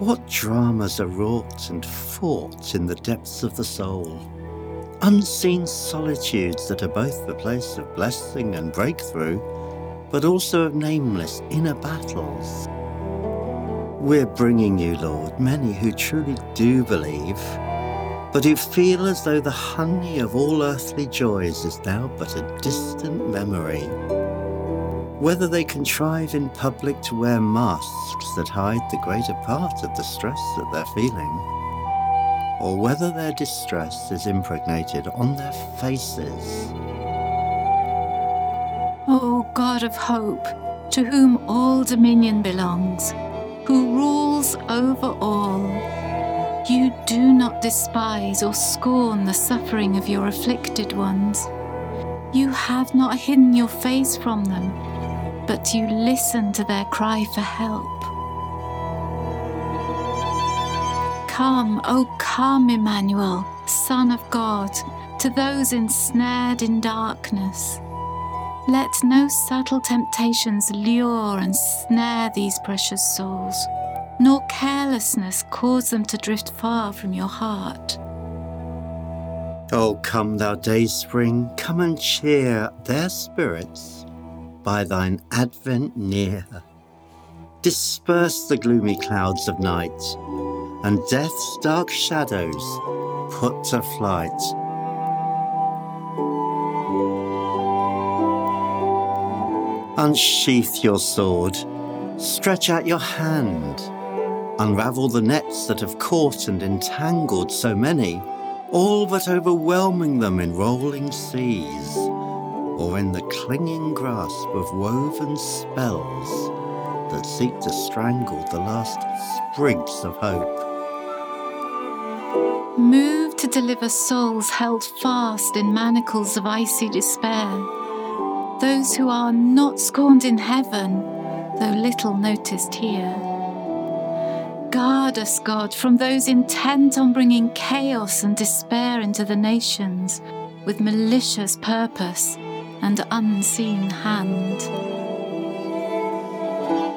What dramas are wrought and fought in the depths of the soul? Unseen solitudes that are both the place of blessing and breakthrough, but also of nameless inner battles. We're bringing you, Lord, many who truly do believe, but who feel as though the honey of all earthly joys is now but a distant memory. Whether they contrive in public to wear masks that hide the greater part of the stress that they're feeling, or whether their distress is impregnated on their faces. O God of hope, to whom all dominion belongs, who rules over all. You do not despise or scorn the suffering of your afflicted ones. You have not hidden your face from them, but you listen to their cry for help. Come, O come, Emmanuel, Son of God, to those ensnared in darkness. Let no subtle temptations lure and snare these precious souls, nor carelessness cause them to drift far from your heart. Oh, come, thou day spring, come and cheer their spirits by thine advent near. Disperse the gloomy clouds of night, and death's dark shadows put to flight. Unsheath your sword, stretch out your hand, unravel the nets that have caught and entangled so many, all but overwhelming them in rolling seas, or in the clinging grasp of woven spells that seek to strangle the last sprigs of hope. Move to deliver souls held fast in manacles of icy despair those who are not scorned in heaven, though little noticed here. Guard us, God, from those intent on bringing chaos and despair into the nations with malicious purpose and unseen hand.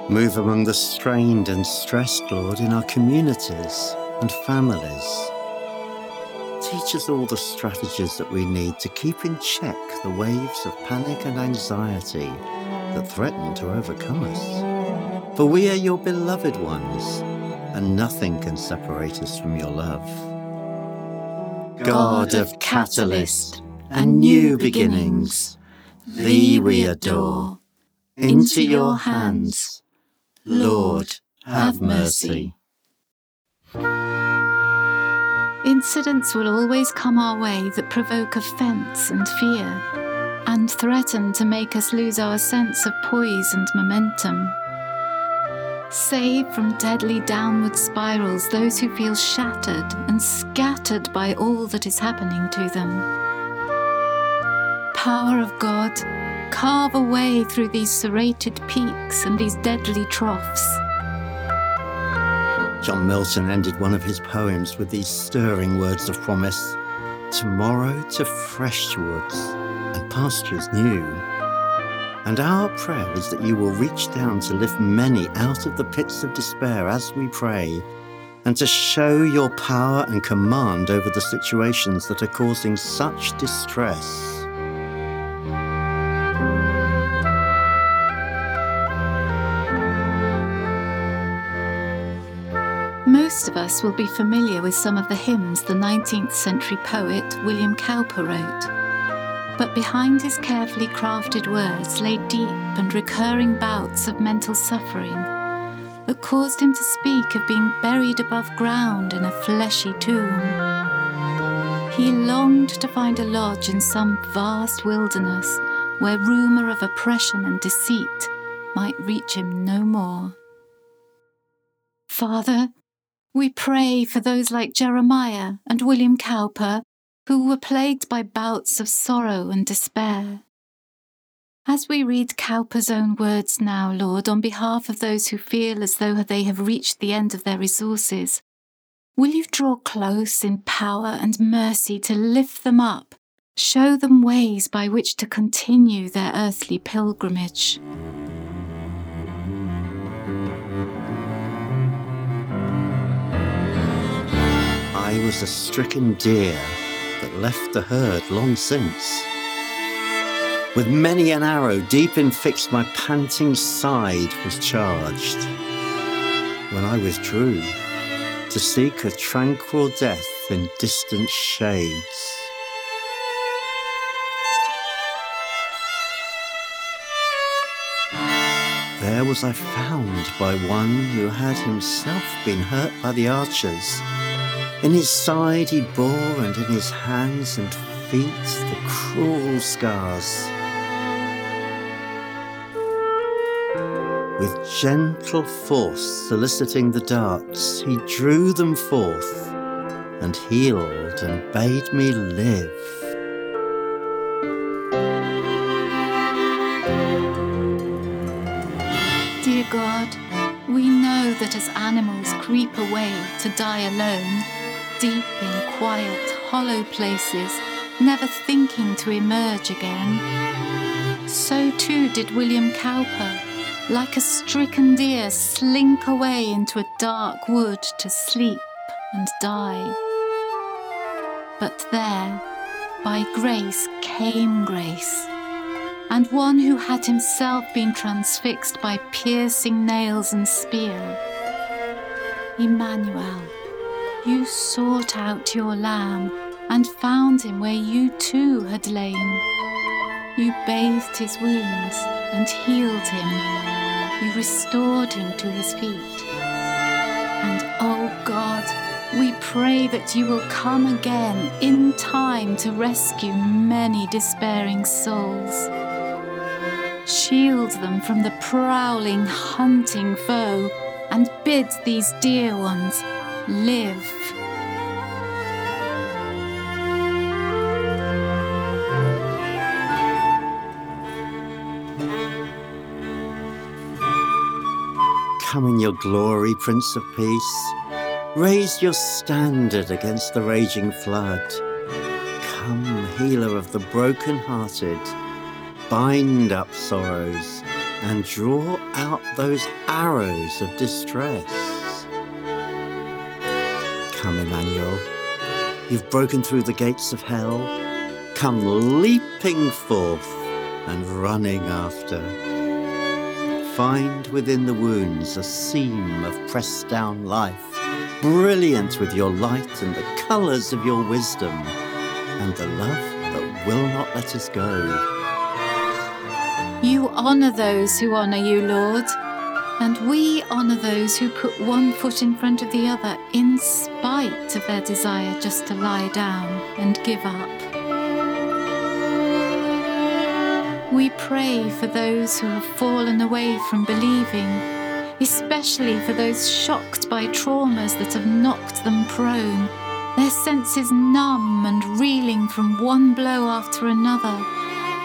Move among the strained and stressed, Lord, in our communities and families teach us all the strategies that we need to keep in check the waves of panic and anxiety that threaten to overcome us. For we are your beloved ones, and nothing can separate us from your love. God of catalyst and new beginnings, thee we adore. Into your hands, Lord, have mercy. Incidents will always come our way that provoke offence and fear, and threaten to make us lose our sense of poise and momentum. Save from deadly downward spirals those who feel shattered and scattered by all that is happening to them. Power of God, carve a way through these serrated peaks and these deadly troughs John Milton ended one of his poems with these stirring words of promise Tomorrow to fresh woods and pastures new. And our prayer is that you will reach down to lift many out of the pits of despair as we pray, and to show your power and command over the situations that are causing such distress. Most of us will be familiar with some of the hymns the 19th century poet William Cowper wrote. But behind his carefully crafted words lay deep and recurring bouts of mental suffering that caused him to speak of being buried above ground in a fleshy tomb. He longed to find a lodge in some vast wilderness where rumour of oppression and deceit might reach him no more. Father, we pray for those like Jeremiah and William Cowper, who were plagued by bouts of sorrow and despair. As we read Cowper's own words now, Lord, on behalf of those who feel as though they have reached the end of their resources, will you draw close in power and mercy to lift them up, show them ways by which to continue their earthly pilgrimage? Was a stricken deer that left the herd long since. With many an arrow deep in fixed, my panting side was charged. When I withdrew to seek a tranquil death in distant shades. There was I found by one who had himself been hurt by the archers. In his side he bore, and in his hands and feet the cruel scars. With gentle force soliciting the darts, he drew them forth and healed and bade me live. Dear God, we know that as animals creep away to die alone, deep in quiet, hollow places, never thinking to emerge again, so too did William Cowper like a stricken deer, slink away into a dark wood to sleep and die. But there, by grace, came grace, and one who had himself been transfixed by piercing nails and spear. Emmanuel, you sought out your lamb and found him where you too had lain. You bathed his wounds and healed him you restored him to his feet. And oh God, we pray that you will come again in time to rescue many despairing souls. Shield them from the prowling, hunting foe and bid these dear ones live. Come in your glory, Prince of Peace. Raise your standard against the raging flood. Come, healer of the broken-hearted. Bind up sorrows and draw out those arrows of distress. Come, Emmanuel. You've broken through the gates of hell. Come leaping forth and running after find within the wounds a seam of pressed down life, brilliant with your light and the colours of your wisdom, and the love that will not let us go. You honour those who honour you, Lord, and we honour those who put one foot in front of the other in spite of their desire just to lie down and give up. We pray for those who have fallen away from believing, especially for those shocked by traumas that have knocked them prone, their senses numb and reeling from one blow after another,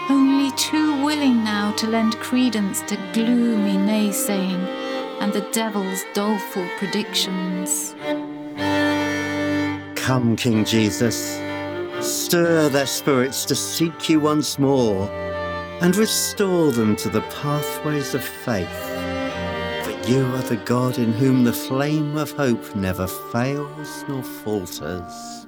only too willing now to lend credence to gloomy naysaying and the devil's doleful predictions. Come, King Jesus, stir their spirits to seek you once more and restore them to the pathways of faith. For you are the God in whom the flame of hope never fails nor falters.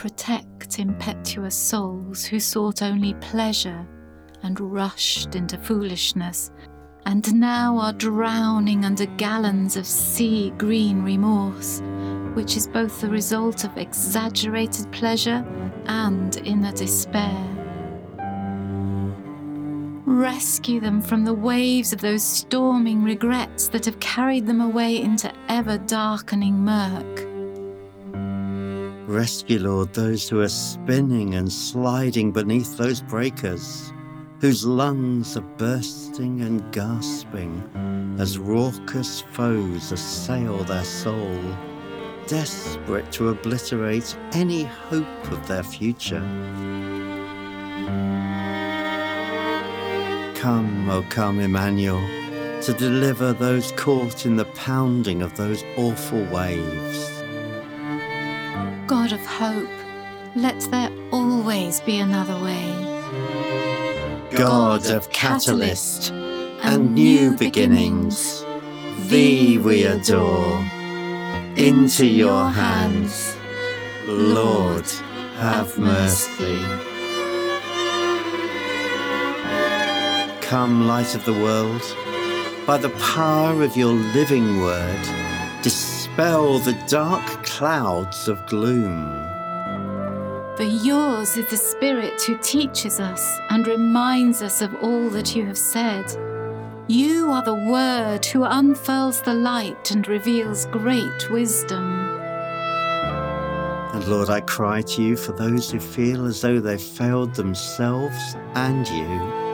Protect impetuous souls who sought only pleasure and rushed into foolishness, and now are drowning under gallons of sea green remorse which is both the result of exaggerated pleasure and inner despair. Rescue them from the waves of those storming regrets that have carried them away into ever darkening murk. Rescue, Lord, those who are spinning and sliding beneath those breakers, whose lungs are bursting and gasping as raucous foes assail their soul desperate to obliterate any hope of their future. Come, O come, Emmanuel, to deliver those caught in the pounding of those awful waves. God of hope, let there always be another way. God of catalyst and new beginnings, Thee we adore. Into your hands, Lord, have mercy. Come, light of the world, by the power of your living word, dispel the dark clouds of gloom. For yours is the Spirit who teaches us and reminds us of all that you have said. You are the Word who unfurls the light and reveals great wisdom. And Lord, I cry to you for those who feel as though they've failed themselves and you.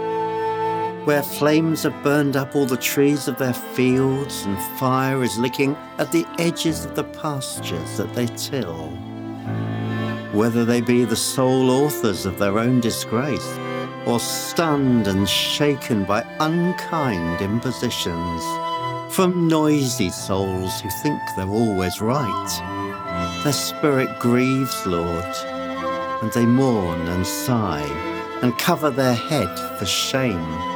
Where flames have burned up all the trees of their fields and fire is licking at the edges of the pastures that they till. Whether they be the sole authors of their own disgrace or stunned and shaken by unkind impositions from noisy souls who think they're always right. Their spirit grieves, Lord, and they mourn and sigh and cover their head for shame.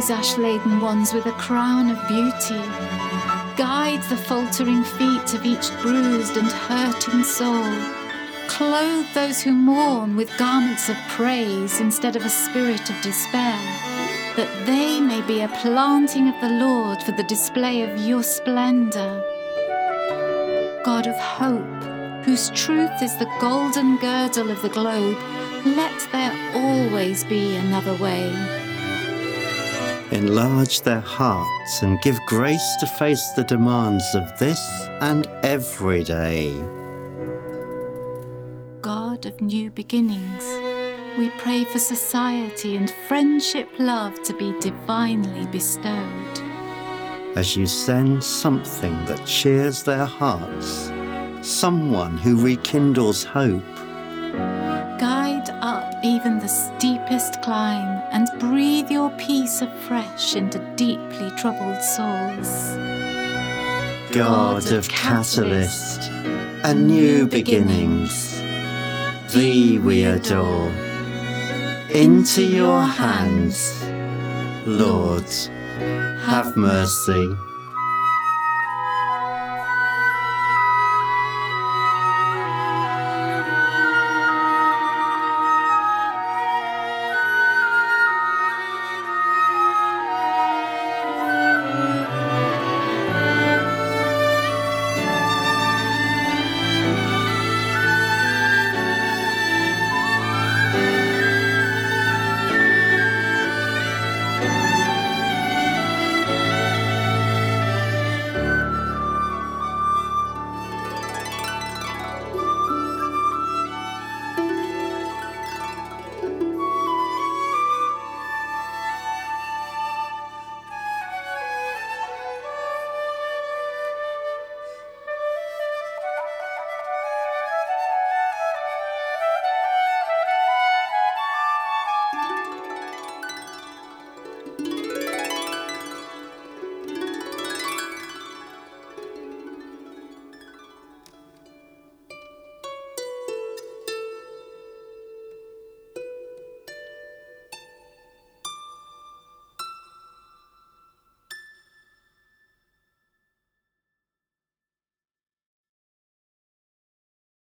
These ash laden ones with a crown of beauty guide the faltering feet of each bruised and hurting soul. Clothe those who mourn with garments of praise instead of a spirit of despair, that they may be a planting of the Lord for the display of your splendor. God of hope, whose truth is the golden girdle of the globe, let there always be another way enlarge their hearts and give grace to face the demands of this and every day. God of new beginnings, we pray for society and friendship love to be divinely bestowed. As you send something that cheers their hearts, someone who rekindles hope, Guide up even the steepest climb your peace afresh into deeply troubled souls. God of catalyst and new beginnings, Thee we adore. Into your hands, Lord, have mercy.